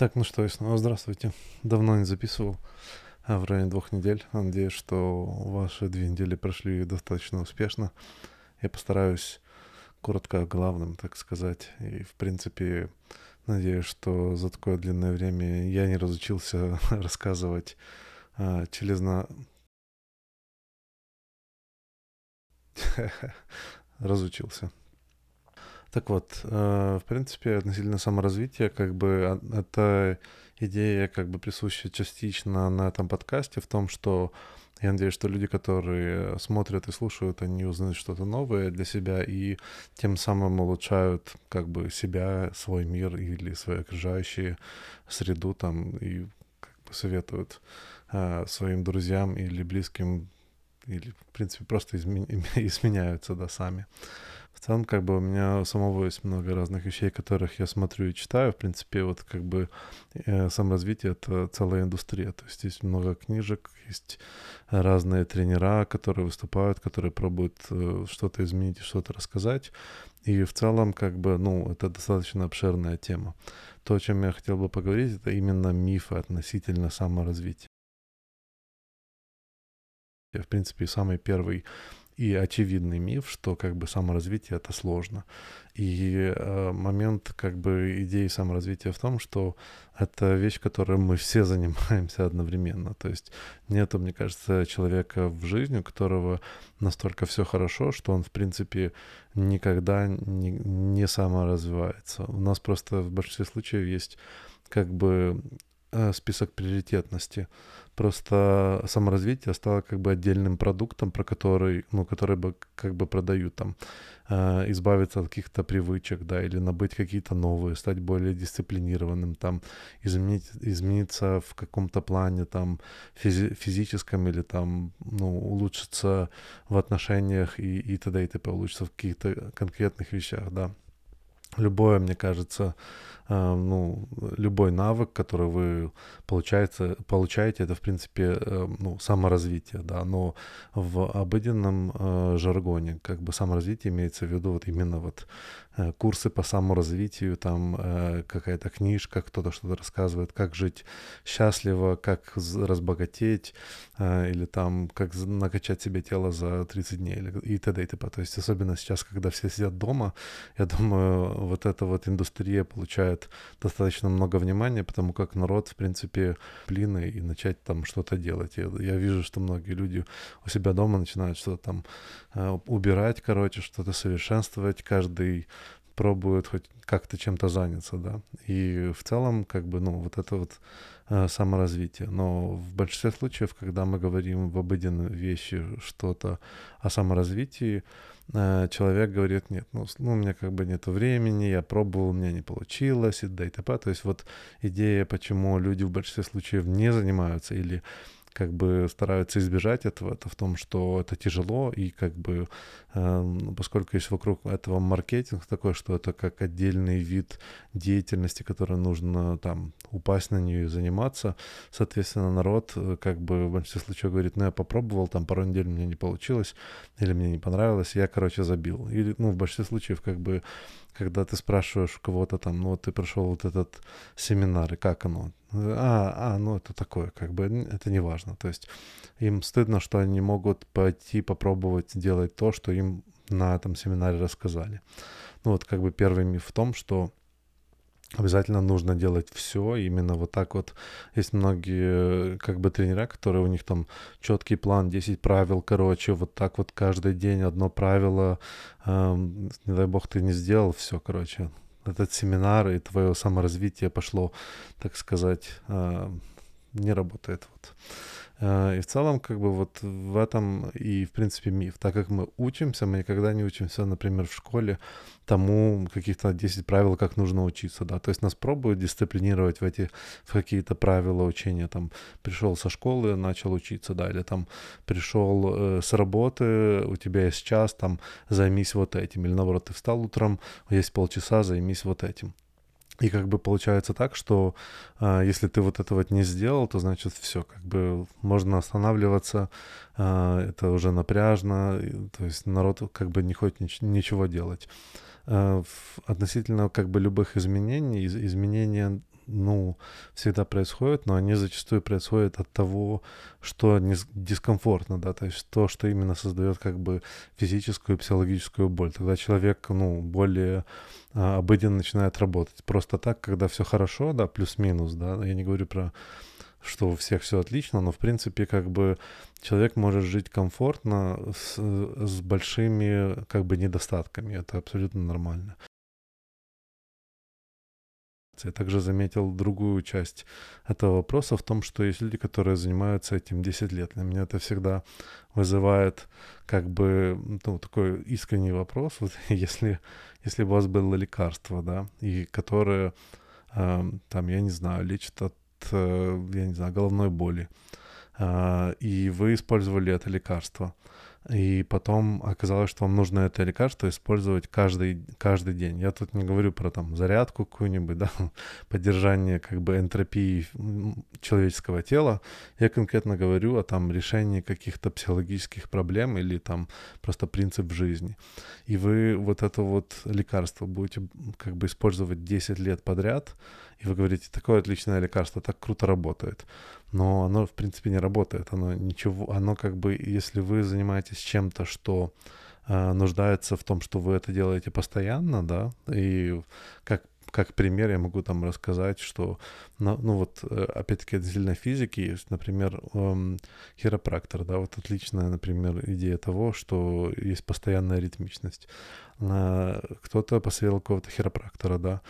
Так, ну что, и снова здравствуйте. Давно не записывал, а в районе двух недель. Надеюсь, что ваши две недели прошли достаточно успешно. Я постараюсь коротко о главном, так сказать. И, в принципе, надеюсь, что за такое длинное время я не разучился рассказывать а, челезно... разучился. Так вот, э, в принципе, относительно саморазвития, как бы а, эта идея как бы присуща частично на этом подкасте в том, что я надеюсь, что люди, которые смотрят и слушают, они узнают что-то новое для себя и тем самым улучшают как бы себя, свой мир или свою окружающую среду там и как бы советуют э, своим друзьям или близким или, в принципе, просто измен... изменяются, да, сами. В целом, как бы у меня самого есть много разных вещей, которых я смотрю и читаю. В принципе, вот как бы э, саморазвитие — это целая индустрия. То есть есть много книжек, есть разные тренера, которые выступают, которые пробуют э, что-то изменить и что-то рассказать. И в целом, как бы, ну, это достаточно обширная тема. То, о чем я хотел бы поговорить, это именно мифы относительно саморазвития. В принципе, самый первый и очевидный миф, что как бы саморазвитие это сложно. И э, момент как бы идеи саморазвития в том, что это вещь, которой мы все занимаемся одновременно. То есть нету, мне кажется, человека в жизни, у которого настолько все хорошо, что он, в принципе, никогда не, не саморазвивается. У нас просто в большинстве случаев есть как бы э, список приоритетности. Просто саморазвитие стало как бы отдельным продуктом, про который, ну, который бы как бы продают там, э, избавиться от каких-то привычек, да, или набыть какие-то новые, стать более дисциплинированным, там, изменить, измениться в каком-то плане, там, физи- физическом или там, ну, улучшиться в отношениях и, и т.д. и т.п. улучшиться в каких-то конкретных вещах, да. Любое, мне кажется, а, ну, любой навык, который вы получаете, получаете, это, в принципе, э, ну, саморазвитие, да, но в обыденном э, жаргоне, как бы саморазвитие имеется в виду вот именно вот э, курсы по саморазвитию, там какая-то книжка, кто-то что-то рассказывает, как жить счастливо, как разбогатеть, или там как накачать себе тело за 30 дней, и т.д. и т.п. То есть особенно сейчас, когда все сидят дома, я думаю, вот эта вот индустрия получает достаточно много внимания, потому как народ, в принципе, блин, и начать там что-то делать. Я, я вижу, что многие люди у себя дома начинают что-то там э, убирать, короче, что-то совершенствовать. Каждый пробует хоть как-то чем-то заняться, да. И в целом, как бы, ну, вот это вот э, саморазвитие. Но в большинстве случаев, когда мы говорим в обыденной вещи что-то о саморазвитии, человек говорит, нет, ну, ну, у меня как бы нет времени, я пробовал, у меня не получилось, и да и т.п. То есть вот идея, почему люди в большинстве случаев не занимаются или как бы стараются избежать этого, это в том, что это тяжело, и как бы э, поскольку есть вокруг этого маркетинг такой, что это как отдельный вид деятельности, который нужно там упасть на нее и заниматься, соответственно, народ э, как бы в большинстве случаев говорит, ну я попробовал, там пару недель мне не получилось, или мне не понравилось, я, короче, забил. Или, ну, в большинстве случаев как бы когда ты спрашиваешь у кого-то там, ну вот ты прошел вот этот семинар, и как оно? А, а, ну это такое, как бы это не важно. То есть им стыдно, что они могут пойти попробовать делать то, что им на этом семинаре рассказали. Ну вот как бы первый миф в том, что обязательно нужно делать все именно вот так вот. Есть многие как бы тренера, которые у них там четкий план, 10 правил, короче, вот так вот каждый день одно правило, эм, не дай бог ты не сделал, все, короче, этот семинар и твое саморазвитие пошло, так сказать, э, не работает. Вот. Э, и в целом, как бы вот в этом и, в принципе, миф. Так как мы учимся, мы никогда не учимся, например, в школе тому каких-то 10 правил, как нужно учиться, да. То есть нас пробуют дисциплинировать в эти, в какие-то правила учения. Там пришел со школы, начал учиться, да, или там пришел э, с работы, у тебя есть час, там займись вот этим. Или наоборот, ты встал утром, есть полчаса, займись вот этим. И как бы получается так, что э, если ты вот это вот не сделал, то значит все, как бы можно останавливаться, э, это уже напряжно, то есть народ как бы не хочет нич- ничего делать. Э, относительно как бы любых изменений, из- изменения ну, всегда происходят, но они зачастую происходят от того, что не, дискомфортно, да, то есть то, что именно создает как бы физическую и психологическую боль. Тогда человек, ну, более а, обыденно начинает работать. Просто так, когда все хорошо, да, плюс-минус, да, я не говорю про что у всех все отлично, но в принципе как бы человек может жить комфортно с, с большими как бы недостатками. Это абсолютно нормально. Я также заметил другую часть этого вопроса в том, что есть люди, которые занимаются этим 10 лет. Для меня это всегда вызывает как бы ну, такой искренний вопрос. Вот если, если бы у вас было лекарство, да, и которое, э, там, я не знаю, лечит от, э, я не знаю, головной боли, э, и вы использовали это лекарство – и потом оказалось, что вам нужно это лекарство использовать каждый, каждый день. Я тут не говорю про там зарядку какую-нибудь, да, поддержание как бы энтропии человеческого тела. Я конкретно говорю о там решении каких-то психологических проблем или там просто принцип жизни. И вы вот это вот лекарство будете как бы использовать 10 лет подряд, и вы говорите, такое отличное лекарство, так круто работает. Но оно, в принципе, не работает. Оно ничего, оно как бы, если вы занимаетесь чем-то, что э, нуждается в том, что вы это делаете постоянно, да, и как как пример я могу там рассказать, что, ну, ну вот, э, опять-таки, относительно физики например, эм, хиропрактор, да, вот отличная, например, идея того, что есть постоянная ритмичность. Э, кто-то посоветовал какого-то хиропрактора, да,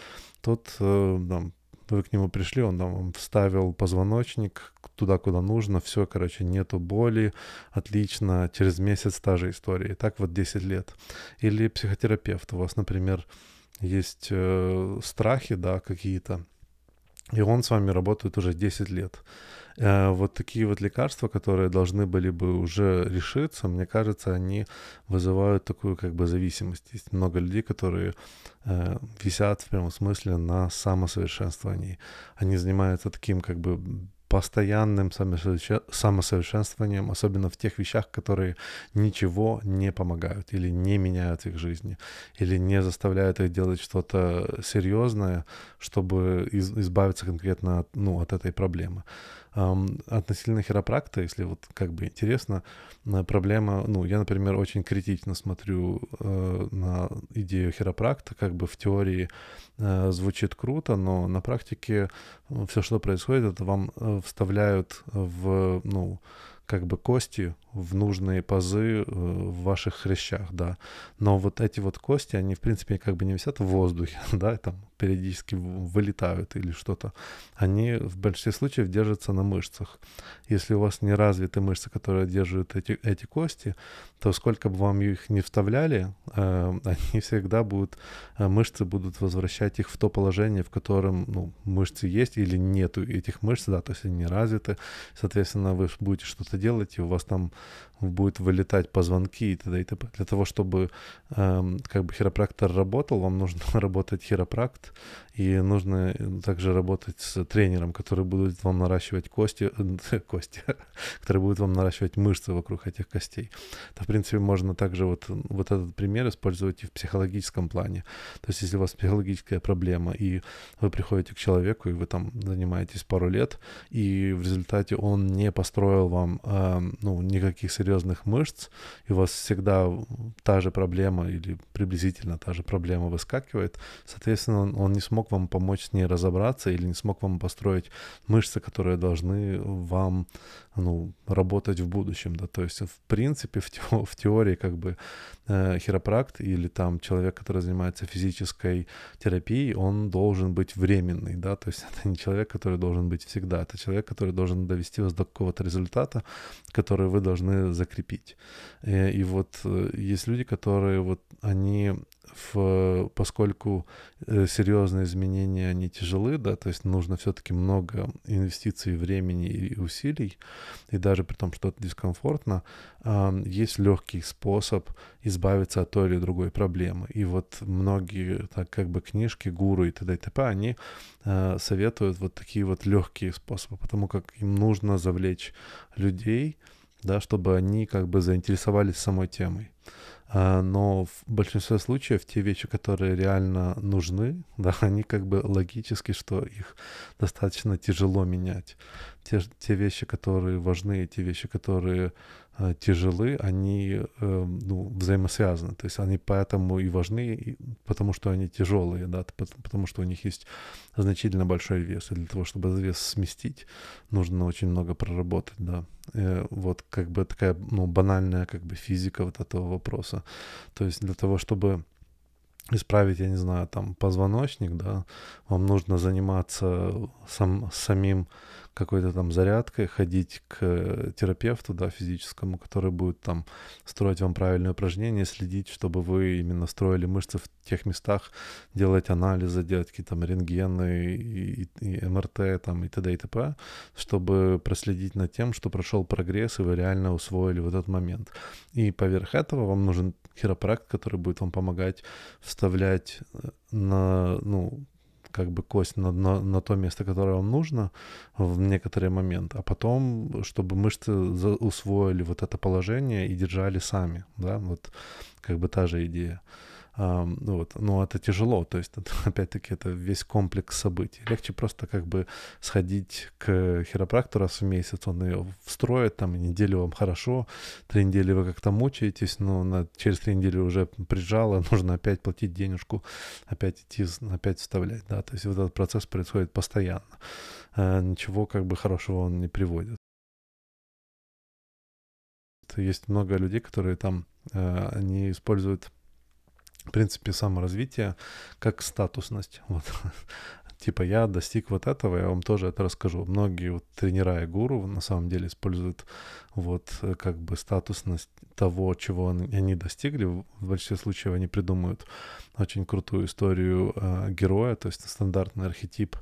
тот э, там, вы к нему пришли, он там вставил позвоночник туда, куда нужно, все, короче, нету боли, отлично, через месяц та же история. И так вот 10 лет. Или психотерапевт, у вас, например, есть э, страхи, да, какие-то, и он с вами работает уже 10 лет. Э, вот такие вот лекарства, которые должны были бы уже решиться, мне кажется, они вызывают такую как бы зависимость. Есть много людей, которые э, висят в прямом смысле на самосовершенствовании. Они занимаются таким как бы постоянным самосовершенствованием, особенно в тех вещах, которые ничего не помогают или не меняют их жизни, или не заставляют их делать что-то серьезное, чтобы избавиться конкретно от, ну, от этой проблемы. Относительно хиропракта, если вот как бы интересно, э, проблема, ну, я, например, очень критично смотрю э, на идею хиропракта, как бы в теории э, звучит круто, но на практике все, что происходит, это вам вставляют в, ну, как бы кости в нужные пазы э, в ваших хрящах, да. Но вот эти вот кости, они, в принципе, как бы не висят в воздухе, да, там периодически вылетают или что-то. Они в большинстве случаев держатся на мышцах. Если у вас не развиты мышцы, которые держат эти, эти кости, то сколько бы вам их не вставляли, э, они всегда будут, э, мышцы будут возвращать их в то положение, в котором ну, мышцы есть или нету этих мышц, да, то есть они не развиты. Соответственно, вы будете что-то делать, и у вас там будет вылетать позвонки и т.д. и т.п. Для того, чтобы э, как бы хиропрактор работал, вам нужно работать хиропракт, и нужно также работать с тренером, который будет вам наращивать кости, э, кости, который будет вам наращивать мышцы вокруг этих костей. То, в принципе, можно также вот, вот этот пример использовать и в психологическом плане. То есть, если у вас психологическая проблема, и вы приходите к человеку, и вы там занимаетесь пару лет, и в результате он не построил вам э, ну, никаких серьезных мышц, и у вас всегда та же проблема или приблизительно та же проблема выскакивает, соответственно, он, он не смог вам помочь с ней разобраться или не смог вам построить мышцы, которые должны вам ну, работать в будущем, да, то есть в принципе в, те, в теории как бы э, хиропракт или там человек, который занимается физической терапией, он должен быть временный, да, то есть это не человек, который должен быть всегда, это человек, который должен довести вас до какого-то результата, который вы должны закрепить. И, э, и вот э, есть люди, которые вот они в, поскольку э, серьезные изменения, они тяжелы, да, то есть нужно все-таки много инвестиций времени и усилий, и даже при том, что это дискомфортно, есть легкий способ избавиться от той или другой проблемы. И вот многие, так как бы книжки, гуру и т.д. и т.п., они э, советуют вот такие вот легкие способы, потому как им нужно завлечь людей, да, чтобы они как бы заинтересовались самой темой. а, но в большинстве случаев те вещи, которые реально нужны, да, они как бы логически, что их достаточно тяжело менять. Те, те вещи, которые важны, те вещи, которые э, тяжелы, они э, ну, взаимосвязаны. То есть они поэтому и важны, и, потому что они тяжелые, да, потому что у них есть значительно большой вес. И для того, чтобы этот вес сместить, нужно очень много проработать, да. Э, вот как бы такая, ну, банальная как бы физика вот этого вопроса. То есть для того, чтобы исправить, я не знаю, там позвоночник, да, вам нужно заниматься сам, самим какой-то там зарядкой, ходить к терапевту, да, физическому, который будет там строить вам правильные упражнения, следить, чтобы вы именно строили мышцы в тех местах, делать анализы, делать какие-то там рентгены и, и, и МРТ там и т.д. и т.п., чтобы проследить над тем, что прошел прогресс, и вы реально усвоили в этот момент. И поверх этого вам нужен хиропракт, который будет вам помогать вставлять э, на, ну, как бы кость на, на, на то место, которое вам нужно в некоторый момент, а потом, чтобы мышцы усвоили вот это положение и держали сами, да, вот как бы та же идея. Um, вот. Но это тяжело, то есть это, опять-таки это весь комплекс событий. Легче просто как бы сходить к хиропрактору раз в месяц, он ее встроит, там неделю вам хорошо, три недели вы как-то мучаетесь, но на, через три недели уже прижало, нужно опять платить денежку, опять идти, опять вставлять, да, то есть вот этот процесс происходит постоянно. Uh, ничего как бы хорошего он не приводит. Есть много людей, которые там, uh, они используют в принципе, саморазвитие как статусность. Вот. Типа я достиг вот этого, я вам тоже это расскажу. Многие вот тренера и гуру на самом деле используют вот э, как бы статусность того, чего они достигли. В большинстве случаев они придумают очень крутую историю э, героя, то есть стандартный архетип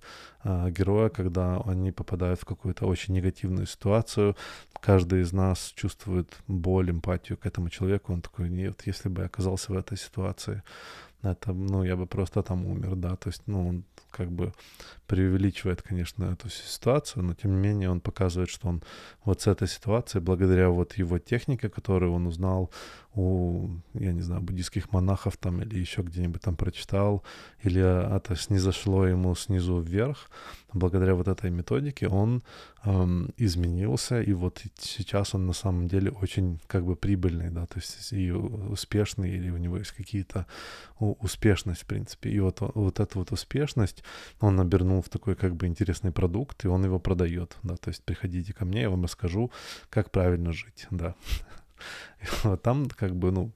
э, героя, когда они попадают в какую-то очень негативную ситуацию. Каждый из нас чувствует боль, эмпатию к этому человеку. Он такой, нет, если бы я оказался в этой ситуации, это, ну, я бы просто там умер, да, то есть, ну, как бы преувеличивает, конечно, эту ситуацию, но тем не менее он показывает, что он вот с этой ситуацией, благодаря вот его технике, которую он узнал у, я не знаю, буддийских монахов там или еще где-нибудь там прочитал, или это снизошло ему снизу вверх, благодаря вот этой методике он эм, изменился, и вот сейчас он на самом деле очень как бы прибыльный, да, то есть и успешный, или у него есть какие-то успешность, в принципе, и вот, вот эта вот успешность он обернул в такой как бы интересный продукт, и он его продает, да, то есть приходите ко мне, я вам расскажу, как правильно жить, да. Там как бы, ну,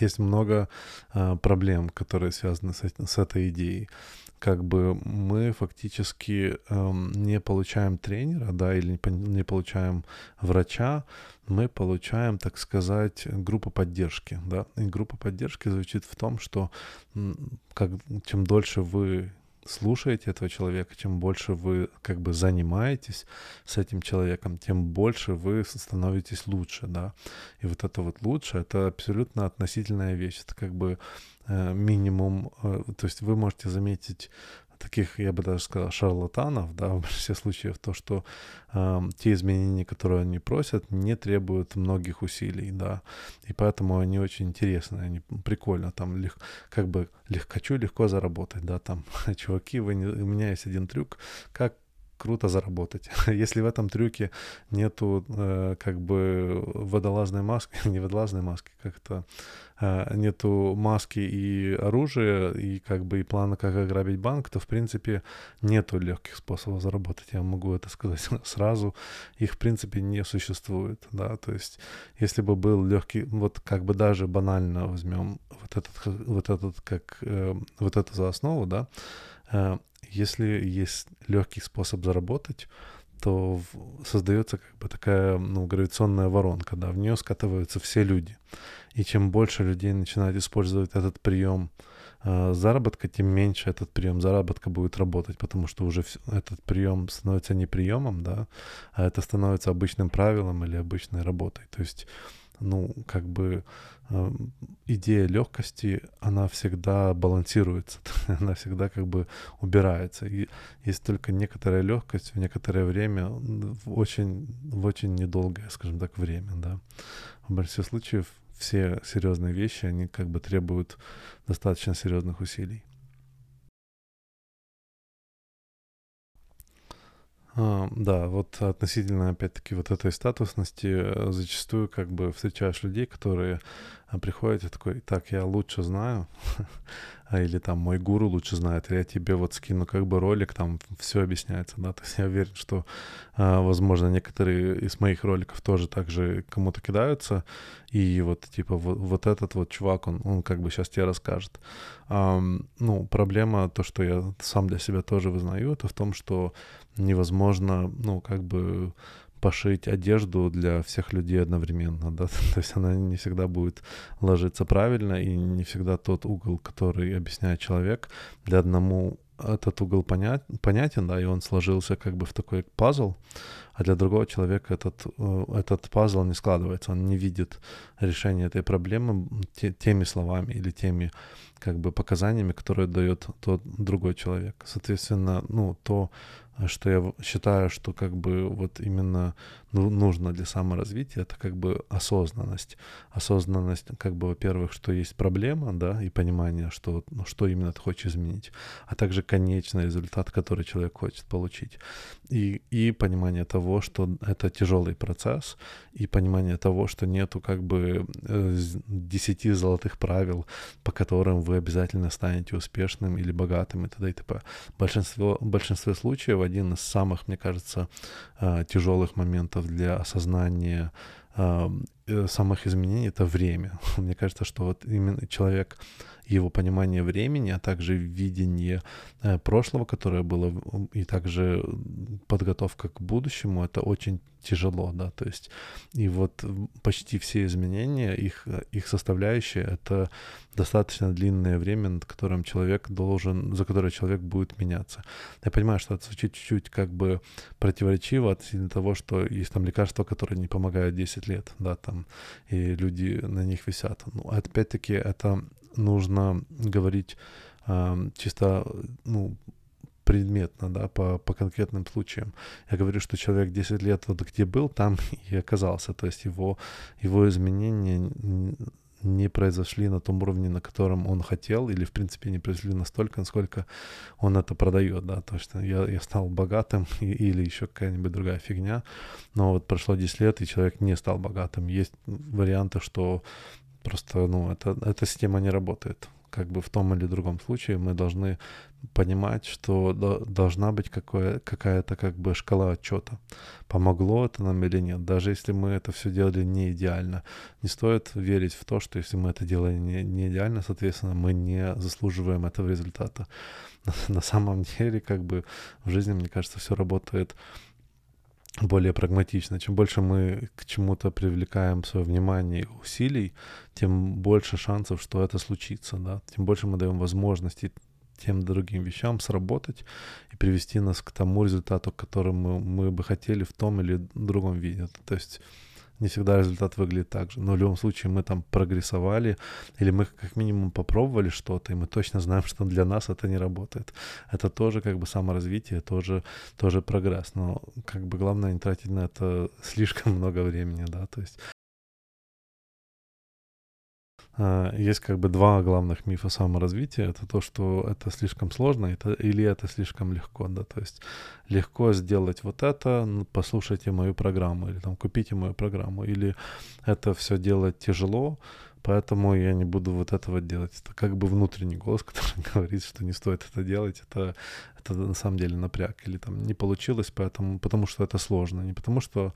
есть много э, проблем, которые связаны с этой идеей. Как бы мы фактически э, не получаем тренера, да, или не, получаем врача, мы получаем, так сказать, группу поддержки, да. И группа поддержки звучит в том, что как, чем дольше вы слушаете этого человека, чем больше вы как бы занимаетесь с этим человеком, тем больше вы становитесь лучше, да. И вот это вот лучше, это абсолютно относительная вещь. Это как бы э, минимум, э, то есть вы можете заметить таких, я бы даже сказал, шарлатанов, да, в большинстве случаев, то, что э, те изменения, которые они просят, не требуют многих усилий, да, и поэтому они очень интересны, они прикольно, там, лег, как бы, лег, хочу легко заработать, да, там, чуваки, вы не, у меня есть один трюк, как круто заработать. Если в этом трюке нету э, как бы водолазной маски, не водолазной маски, как-то э, нету маски и оружия, и как бы и плана, как ограбить банк, то в принципе нету легких способов заработать. Я могу это сказать сразу. Их в принципе не существует, да, то есть если бы был легкий, вот как бы даже банально возьмем вот этот, вот этот как, э, вот это за основу, да, если есть легкий способ заработать, то создается как бы такая ну, гравитационная воронка, да, в нее скатываются все люди. И чем больше людей начинают использовать этот прием э, заработка, тем меньше этот прием заработка будет работать, потому что уже этот прием становится не приемом, да, а это становится обычным правилом или обычной работой. То есть ну, как бы э, идея легкости, она всегда балансируется, она всегда как бы убирается. И есть только некоторая легкость в некоторое время, в очень, в очень недолгое, скажем так, время, да. В большинстве случаев все серьезные вещи, они как бы требуют достаточно серьезных усилий. А, да, вот относительно, опять-таки, вот этой статусности, э, зачастую как бы встречаешь людей, которые а, приходят и такой, так, я лучше знаю, а, или там мой гуру лучше знает, или я тебе вот скину как бы ролик, там все объясняется, да, то есть я уверен, что, возможно, некоторые из моих роликов тоже так же кому-то кидаются, и вот, типа, вот, вот этот вот чувак, он, он как бы сейчас тебе расскажет. Ну, проблема, то, что я сам для себя тоже вызнаю, это в том, что невозможно, ну, как бы пошить одежду для всех людей одновременно, да, то есть она не всегда будет ложиться правильно, и не всегда тот угол, который объясняет человек, для одному этот угол понят, понятен, да, и он сложился как бы в такой пазл, а для другого человека этот, э, этот пазл не складывается, он не видит решения этой проблемы те, теми словами или теми как бы показаниями, которые дает тот другой человек. Соответственно, ну, то, что я считаю, что как бы вот именно ну, нужно для саморазвития, это как бы осознанность. Осознанность, как бы, во-первых, что есть проблема, да, и понимание, что, ну, что именно ты хочешь изменить, а также конечный результат, который человек хочет получить. И, и понимание того, что это тяжелый процесс, и понимание того, что нету как бы э, десяти золотых правил, по которым вы обязательно станете успешным или богатым и т.д. и т.п. Большинство, в большинстве случаев один из самых, мне кажется, э, тяжелых моментов для осознания э, самых изменений — это время. Мне кажется, что вот именно человек его понимание времени, а также видение э, прошлого, которое было, и также подготовка к будущему, это очень тяжело, да, то есть и вот почти все изменения, их, их составляющие, это достаточно длинное время, над которым человек должен, за которое человек будет меняться. Я понимаю, что это звучит чуть-чуть как бы противоречиво относительно того, что есть там лекарства, которые не помогают 10 лет, да, там, и люди на них висят. Ну, опять-таки, это нужно говорить э, чисто, ну, предметно, да, по, по конкретным случаям. Я говорю, что человек 10 лет вот где был, там и оказался. То есть его, его изменения не произошли на том уровне, на котором он хотел, или, в принципе, не произошли настолько, насколько он это продает, да, то что я, я стал богатым и, или еще какая-нибудь другая фигня, но вот прошло 10 лет, и человек не стал богатым. Есть варианты, что Просто, ну, это, эта система не работает. Как бы в том или другом случае мы должны понимать, что должна быть какая-то как бы шкала отчета. Помогло это нам или нет. Даже если мы это все делали не идеально, не стоит верить в то, что если мы это делали не, не идеально, соответственно, мы не заслуживаем этого результата. На, на самом деле, как бы в жизни, мне кажется, все работает более прагматично. Чем больше мы к чему-то привлекаем свое внимание и усилий, тем больше шансов, что это случится, да. Тем больше мы даем возможности тем другим вещам сработать и привести нас к тому результату, к которому мы бы хотели в том или другом виде. То есть не всегда результат выглядит так же. Но в любом случае мы там прогрессовали, или мы как минимум попробовали что-то, и мы точно знаем, что для нас это не работает. Это тоже как бы саморазвитие, тоже, тоже прогресс. Но как бы главное не тратить на это слишком много времени, да, то есть есть как бы два главных мифа саморазвития. Это то, что это слишком сложно, это, или это слишком легко, да, то есть легко сделать вот это, послушайте мою программу, или там купите мою программу, или это все делать тяжело, поэтому я не буду вот этого делать. Это как бы внутренний голос, который говорит, что не стоит это делать, это, это на самом деле напряг, или там не получилось, поэтому, потому что это сложно, не потому что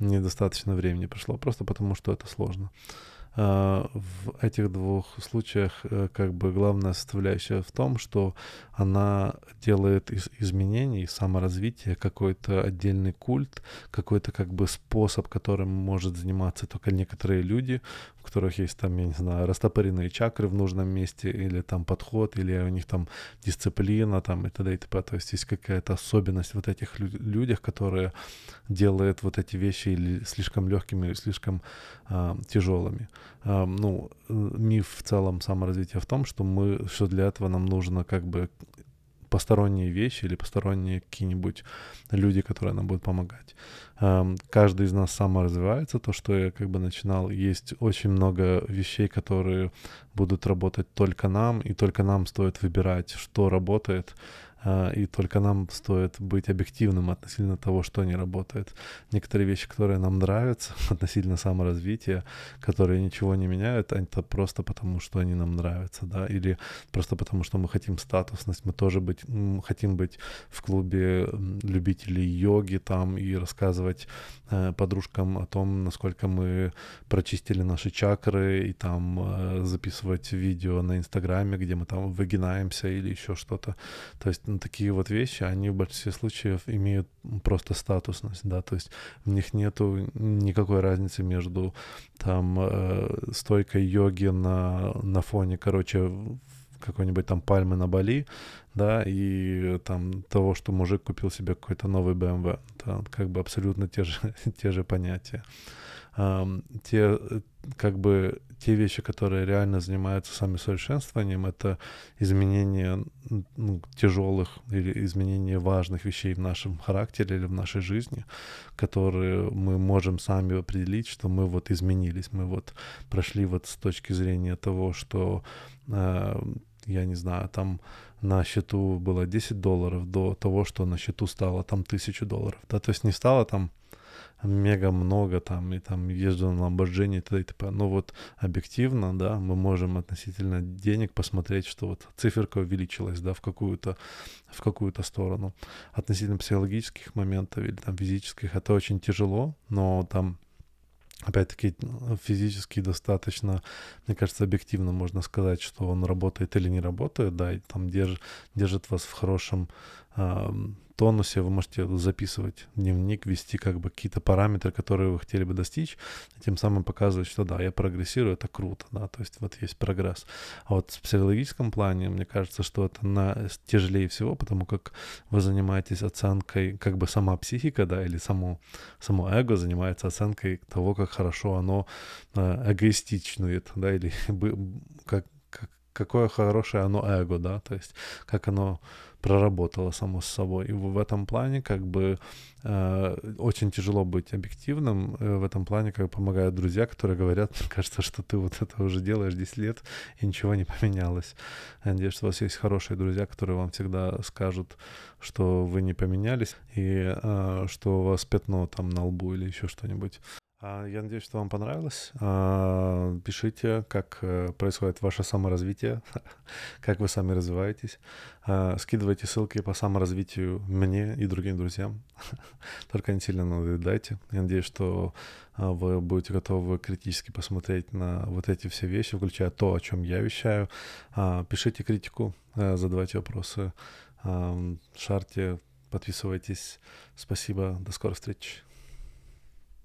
недостаточно времени прошло, а просто потому что это сложно. А, в этих двух случаях э, как бы главная составляющая в том, что она делает из изменений, саморазвития какой-то отдельный культ, какой-то как бы способ, которым может заниматься только некоторые люди, у которых есть там, я не знаю, растопыренные чакры в нужном месте, или там подход, или у них там дисциплина, там и т.д. и т.п. То есть есть какая-то особенность вот этих лю- людях, которые делают вот эти вещи или слишком легкими, или слишком а, тяжелыми. А, ну, миф в целом саморазвития в том, что мы, что для этого нам нужно как бы посторонние вещи или посторонние какие-нибудь люди, которые нам будут помогать. Эм, каждый из нас саморазвивается, то, что я как бы начинал. Есть очень много вещей, которые будут работать только нам, и только нам стоит выбирать, что работает, и только нам стоит быть объективным относительно того, что не работает. Некоторые вещи, которые нам нравятся относительно саморазвития, которые ничего не меняют, это просто потому, что они нам нравятся, да, или просто потому, что мы хотим статусность, мы тоже быть, хотим быть в клубе любителей йоги там и рассказывать э, подружкам о том, насколько мы прочистили наши чакры и там э, записывать видео на Инстаграме, где мы там выгинаемся или еще что-то. То есть ну, такие вот вещи, они в большинстве случаев имеют просто статусность, да, то есть в них нету никакой разницы между там э, стойкой йоги на, на фоне, короче, какой-нибудь там пальмы на Бали, да, и там того, что мужик купил себе какой-то новый BMW. Это как бы абсолютно те же, те же понятия те, как бы, те вещи, которые реально занимаются самосовершенствованием, это изменение ну, тяжелых или изменение важных вещей в нашем характере или в нашей жизни, которые мы можем сами определить, что мы вот изменились, мы вот прошли вот с точки зрения того, что э, я не знаю, там на счету было 10 долларов до того, что на счету стало там 1000 долларов, да, то есть не стало там мега много там, и там езжу на Lamborghini и т.д. и т.п. Но вот объективно, да, мы можем относительно денег посмотреть, что вот циферка увеличилась, да, в какую-то в какую-то сторону. Относительно психологических моментов или там физических это очень тяжело, но там опять-таки физически достаточно, мне кажется, объективно можно сказать, что он работает или не работает, да, и там держит, держит вас в хорошем тонусе, вы можете записывать дневник, вести как бы какие-то параметры, которые вы хотели бы достичь, тем самым показывать, что да, я прогрессирую, это круто, да, то есть вот есть прогресс. А вот в психологическом плане, мне кажется, что это на, тяжелее всего, потому как вы занимаетесь оценкой, как бы сама психика, да, или само, само эго занимается оценкой того, как хорошо оно э, эгоистичнует, да, или как, как, какое хорошее оно эго, да, то есть как оно проработала само с собой. И в этом плане как бы э, очень тяжело быть объективным. Э, в этом плане как помогают друзья, которые говорят, кажется, что ты вот это уже делаешь 10 лет, и ничего не поменялось. Я надеюсь, что у вас есть хорошие друзья, которые вам всегда скажут, что вы не поменялись, и э, что у вас пятно там на лбу или еще что-нибудь. А, я надеюсь, что вам понравилось. А, пишите, как э, происходит ваше саморазвитие, как вы сами развиваетесь. А, скидывайте ссылки по саморазвитию мне и другим друзьям. Только не сильно надоедайте. Я надеюсь, что вы будете готовы критически посмотреть на вот эти все вещи, включая то, о чем я вещаю. Пишите критику, э, задавайте вопросы, шарьте, подписывайтесь. Спасибо, до скорых встреч.